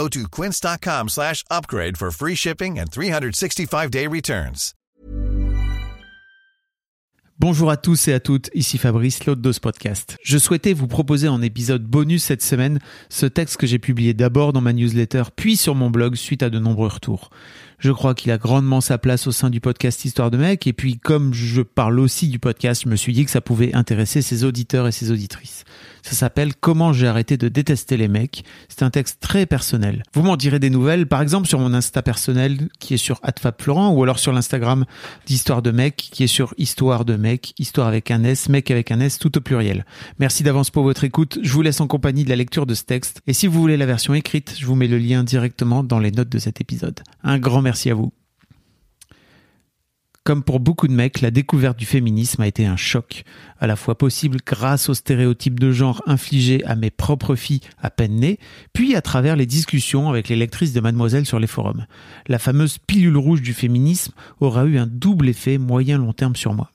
Go to quince.com slash upgrade for free shipping and 365-day returns. Bonjour à tous et à toutes, ici Fabrice, l'hôte de ce podcast. Je souhaitais vous proposer en épisode bonus cette semaine ce texte que j'ai publié d'abord dans ma newsletter, puis sur mon blog suite à de nombreux retours. Je crois qu'il a grandement sa place au sein du podcast Histoire de mec, et puis comme je parle aussi du podcast, je me suis dit que ça pouvait intéresser ses auditeurs et ses auditrices. Ça s'appelle Comment j'ai arrêté de détester les mecs. C'est un texte très personnel. Vous m'en direz des nouvelles, par exemple sur mon Insta personnel qui est sur Florent ou alors sur l'Instagram d'Histoire de mec qui est sur Histoire de mec, Histoire avec un S, mec avec un S, tout au pluriel. Merci d'avance pour votre écoute. Je vous laisse en compagnie de la lecture de ce texte. Et si vous voulez la version écrite, je vous mets le lien directement dans les notes de cet épisode. Un grand merci à vous. Comme pour beaucoup de mecs, la découverte du féminisme a été un choc, à la fois possible grâce aux stéréotypes de genre infligés à mes propres filles à peine nées, puis à travers les discussions avec les lectrices de Mademoiselle sur les forums. La fameuse pilule rouge du féminisme aura eu un double effet moyen-long terme sur moi.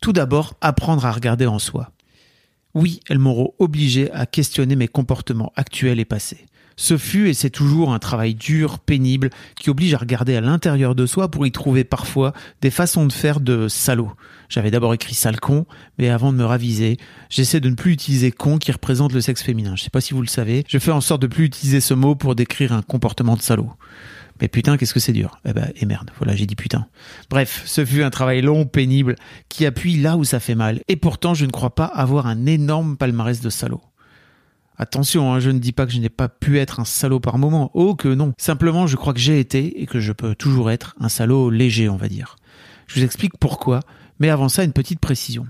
Tout d'abord, apprendre à regarder en soi. Oui, elles m'auront obligé à questionner mes comportements actuels et passés. Ce fut et c'est toujours un travail dur, pénible, qui oblige à regarder à l'intérieur de soi pour y trouver parfois des façons de faire de salaud. J'avais d'abord écrit sale con, mais avant de me raviser, j'essaie de ne plus utiliser con qui représente le sexe féminin. Je sais pas si vous le savez, je fais en sorte de plus utiliser ce mot pour décrire un comportement de salaud. Mais putain, qu'est-ce que c'est dur. Eh ben, et merde, voilà, j'ai dit putain. Bref, ce fut un travail long, pénible, qui appuie là où ça fait mal. Et pourtant, je ne crois pas avoir un énorme palmarès de salaud. Attention, hein, je ne dis pas que je n'ai pas pu être un salaud par moment. Oh que non. Simplement, je crois que j'ai été et que je peux toujours être un salaud léger, on va dire. Je vous explique pourquoi, mais avant ça, une petite précision.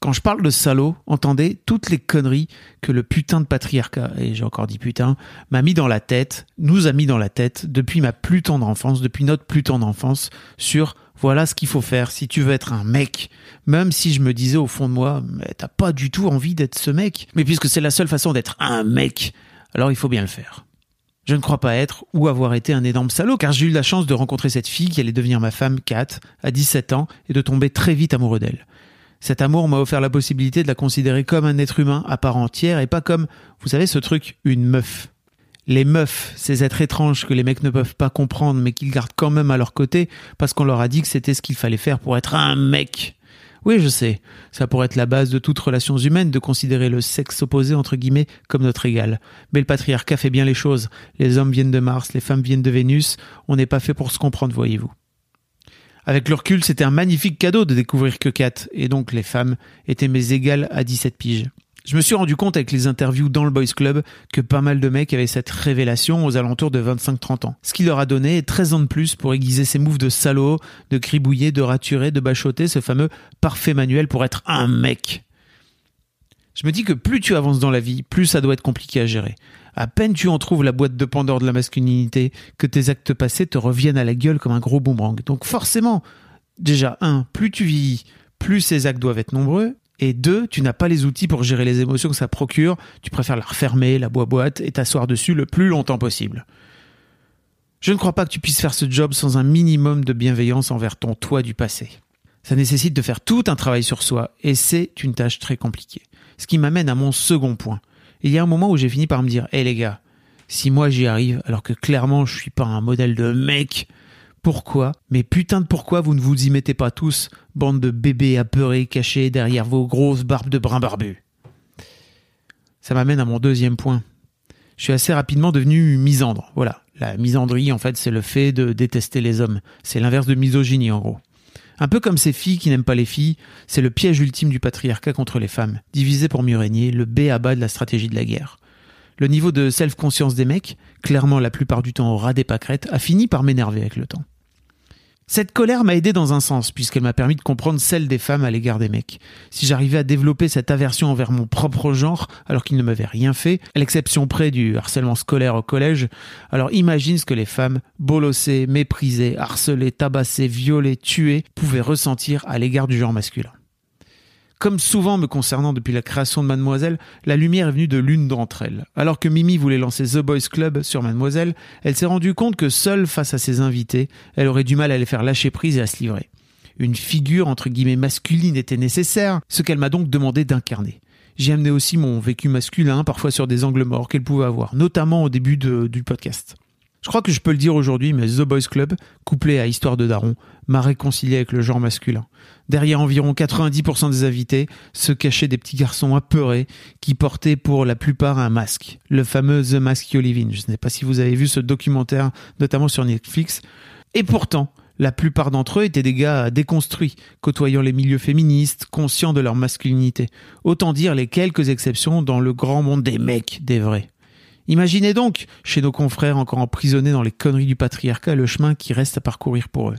Quand je parle de salaud, entendez toutes les conneries que le putain de patriarcat, et j'ai encore dit putain, m'a mis dans la tête, nous a mis dans la tête depuis ma plus tendre enfance, depuis notre plus tendre enfance, sur voilà ce qu'il faut faire si tu veux être un mec. Même si je me disais au fond de moi, mais t'as pas du tout envie d'être ce mec. Mais puisque c'est la seule façon d'être un mec, alors il faut bien le faire. Je ne crois pas être ou avoir été un énorme salaud, car j'ai eu la chance de rencontrer cette fille qui allait devenir ma femme, Kat, à 17 ans, et de tomber très vite amoureux d'elle. Cet amour m'a offert la possibilité de la considérer comme un être humain à part entière et pas comme, vous savez ce truc, une meuf les meufs, ces êtres étranges que les mecs ne peuvent pas comprendre mais qu'ils gardent quand même à leur côté parce qu'on leur a dit que c'était ce qu'il fallait faire pour être un mec. Oui, je sais, ça pourrait être la base de toute relation humaine de considérer le sexe opposé entre guillemets comme notre égal. Mais le patriarcat fait bien les choses. Les hommes viennent de Mars, les femmes viennent de Vénus, on n'est pas fait pour se comprendre, voyez-vous. Avec le recul, c'était un magnifique cadeau de découvrir que Kat, et donc les femmes, étaient mes égales à 17 piges. Je me suis rendu compte avec les interviews dans le Boys Club que pas mal de mecs avaient cette révélation aux alentours de 25-30 ans. Ce qui leur a donné 13 ans de plus pour aiguiser ces moves de salaud, de cribouiller, de raturer, de bachoter, ce fameux parfait manuel pour être un mec. Je me dis que plus tu avances dans la vie, plus ça doit être compliqué à gérer. À peine tu en trouves la boîte de Pandore de la masculinité, que tes actes passés te reviennent à la gueule comme un gros boomerang. Donc forcément, déjà, un, plus tu vis, plus ces actes doivent être nombreux, et deux, tu n'as pas les outils pour gérer les émotions que ça procure, tu préfères la refermer, la boîte et t'asseoir dessus le plus longtemps possible. Je ne crois pas que tu puisses faire ce job sans un minimum de bienveillance envers ton toi du passé. Ça nécessite de faire tout un travail sur soi, et c'est une tâche très compliquée. Ce qui m'amène à mon second point. Il y a un moment où j'ai fini par me dire, hé hey les gars, si moi j'y arrive, alors que clairement je suis pas un modèle de mec, pourquoi? Mais putain de pourquoi vous ne vous y mettez pas tous, bande de bébés apeurés cachés derrière vos grosses barbes de brun barbu Ça m'amène à mon deuxième point. Je suis assez rapidement devenu misandre. Voilà. La misandrie, en fait, c'est le fait de détester les hommes. C'est l'inverse de misogynie, en gros. Un peu comme ces filles qui n'aiment pas les filles, c'est le piège ultime du patriarcat contre les femmes. Diviser pour mieux régner, le B à bas de la stratégie de la guerre. Le niveau de self-conscience des mecs, clairement la plupart du temps au ras des pâquerettes, a fini par m'énerver avec le temps. Cette colère m'a aidé dans un sens, puisqu'elle m'a permis de comprendre celle des femmes à l'égard des mecs. Si j'arrivais à développer cette aversion envers mon propre genre, alors qu'il ne m'avait rien fait, à l'exception près du harcèlement scolaire au collège, alors imagine ce que les femmes, bolossées, méprisées, harcelées, tabassées, violées, tuées, pouvaient ressentir à l'égard du genre masculin. Comme souvent me concernant depuis la création de Mademoiselle, la lumière est venue de l'une d'entre elles. Alors que Mimi voulait lancer The Boys Club sur Mademoiselle, elle s'est rendue compte que seule face à ses invités, elle aurait du mal à les faire lâcher prise et à se livrer. Une figure entre guillemets masculine était nécessaire, ce qu'elle m'a donc demandé d'incarner. J'ai amené aussi mon vécu masculin, parfois sur des angles morts qu'elle pouvait avoir, notamment au début du podcast. Je crois que je peux le dire aujourd'hui, mais The Boys Club, couplé à Histoire de Daron, m'a réconcilié avec le genre masculin. Derrière environ 90% des invités se cachaient des petits garçons apeurés qui portaient pour la plupart un masque, le fameux The Mask You Live In. Je ne sais pas si vous avez vu ce documentaire, notamment sur Netflix. Et pourtant, la plupart d'entre eux étaient des gars déconstruits, côtoyant les milieux féministes, conscients de leur masculinité. Autant dire les quelques exceptions dans le grand monde des mecs, des vrais. Imaginez donc, chez nos confrères encore emprisonnés dans les conneries du patriarcat, le chemin qui reste à parcourir pour eux.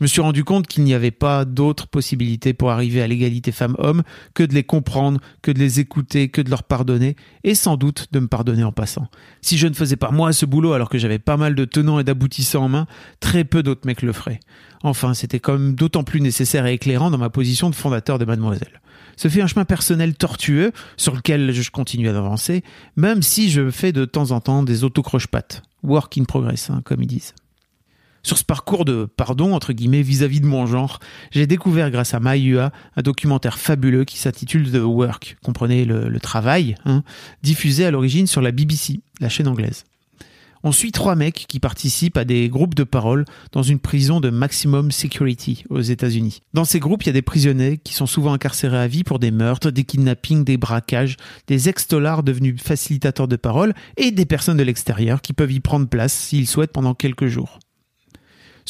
Je me suis rendu compte qu'il n'y avait pas d'autre possibilité pour arriver à l'égalité femmes-hommes que de les comprendre, que de les écouter, que de leur pardonner, et sans doute de me pardonner en passant. Si je ne faisais pas moi ce boulot alors que j'avais pas mal de tenants et d'aboutissants en main, très peu d'autres mecs le feraient. Enfin, c'était quand même d'autant plus nécessaire et éclairant dans ma position de fondateur de Mademoiselle. Ce fait un chemin personnel tortueux sur lequel je continue à avancer, même si je fais de temps en temps des autocroche-pattes. Work in progress, hein, comme ils disent. Sur ce parcours de pardon, entre guillemets, vis-à-vis de mon genre, j'ai découvert grâce à Maïua un documentaire fabuleux qui s'intitule The Work, comprenez le, travail, hein, diffusé à l'origine sur la BBC, la chaîne anglaise. On suit trois mecs qui participent à des groupes de parole dans une prison de maximum security aux États-Unis. Dans ces groupes, il y a des prisonniers qui sont souvent incarcérés à vie pour des meurtres, des kidnappings, des braquages, des ex-tolards devenus facilitateurs de parole et des personnes de l'extérieur qui peuvent y prendre place s'ils souhaitent pendant quelques jours.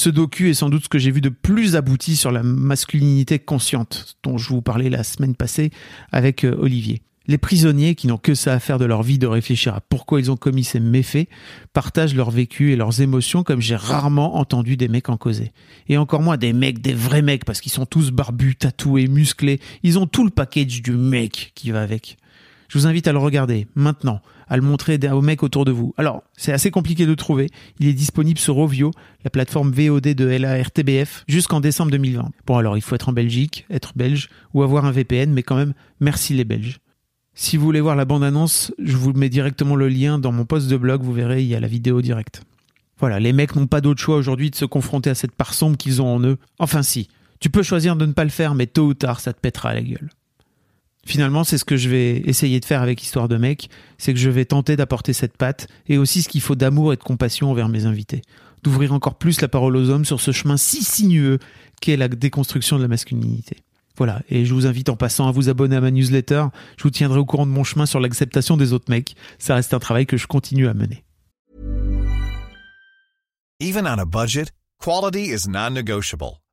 Ce docu est sans doute ce que j'ai vu de plus abouti sur la masculinité consciente dont je vous parlais la semaine passée avec euh, Olivier. Les prisonniers, qui n'ont que ça à faire de leur vie de réfléchir à pourquoi ils ont commis ces méfaits, partagent leur vécu et leurs émotions comme j'ai rarement entendu des mecs en causer. Et encore moins des mecs, des vrais mecs, parce qu'ils sont tous barbus, tatoués, musclés. Ils ont tout le package du mec qui va avec. Je vous invite à le regarder maintenant, à le montrer aux mecs autour de vous. Alors, c'est assez compliqué de trouver. Il est disponible sur Ovio, la plateforme VOD de LARTBF, jusqu'en décembre 2020. Bon, alors il faut être en Belgique, être belge ou avoir un VPN, mais quand même, merci les Belges. Si vous voulez voir la bande-annonce, je vous mets directement le lien dans mon post de blog, vous verrez, il y a la vidéo directe. Voilà, les mecs n'ont pas d'autre choix aujourd'hui de se confronter à cette part sombre qu'ils ont en eux. Enfin si, tu peux choisir de ne pas le faire, mais tôt ou tard, ça te pètera à la gueule. Finalement, c'est ce que je vais essayer de faire avec Histoire de mec, c'est que je vais tenter d'apporter cette patte et aussi ce qu'il faut d'amour et de compassion envers mes invités. D'ouvrir encore plus la parole aux hommes sur ce chemin si sinueux qu'est la déconstruction de la masculinité. Voilà, et je vous invite en passant à vous abonner à ma newsletter. Je vous tiendrai au courant de mon chemin sur l'acceptation des autres mecs. Ça reste un travail que je continue à mener. Even on a budget, quality is non-negotiable.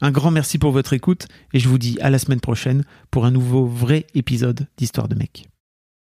Un grand merci pour votre écoute et je vous dis à la semaine prochaine pour un nouveau vrai épisode d'Histoire de mec.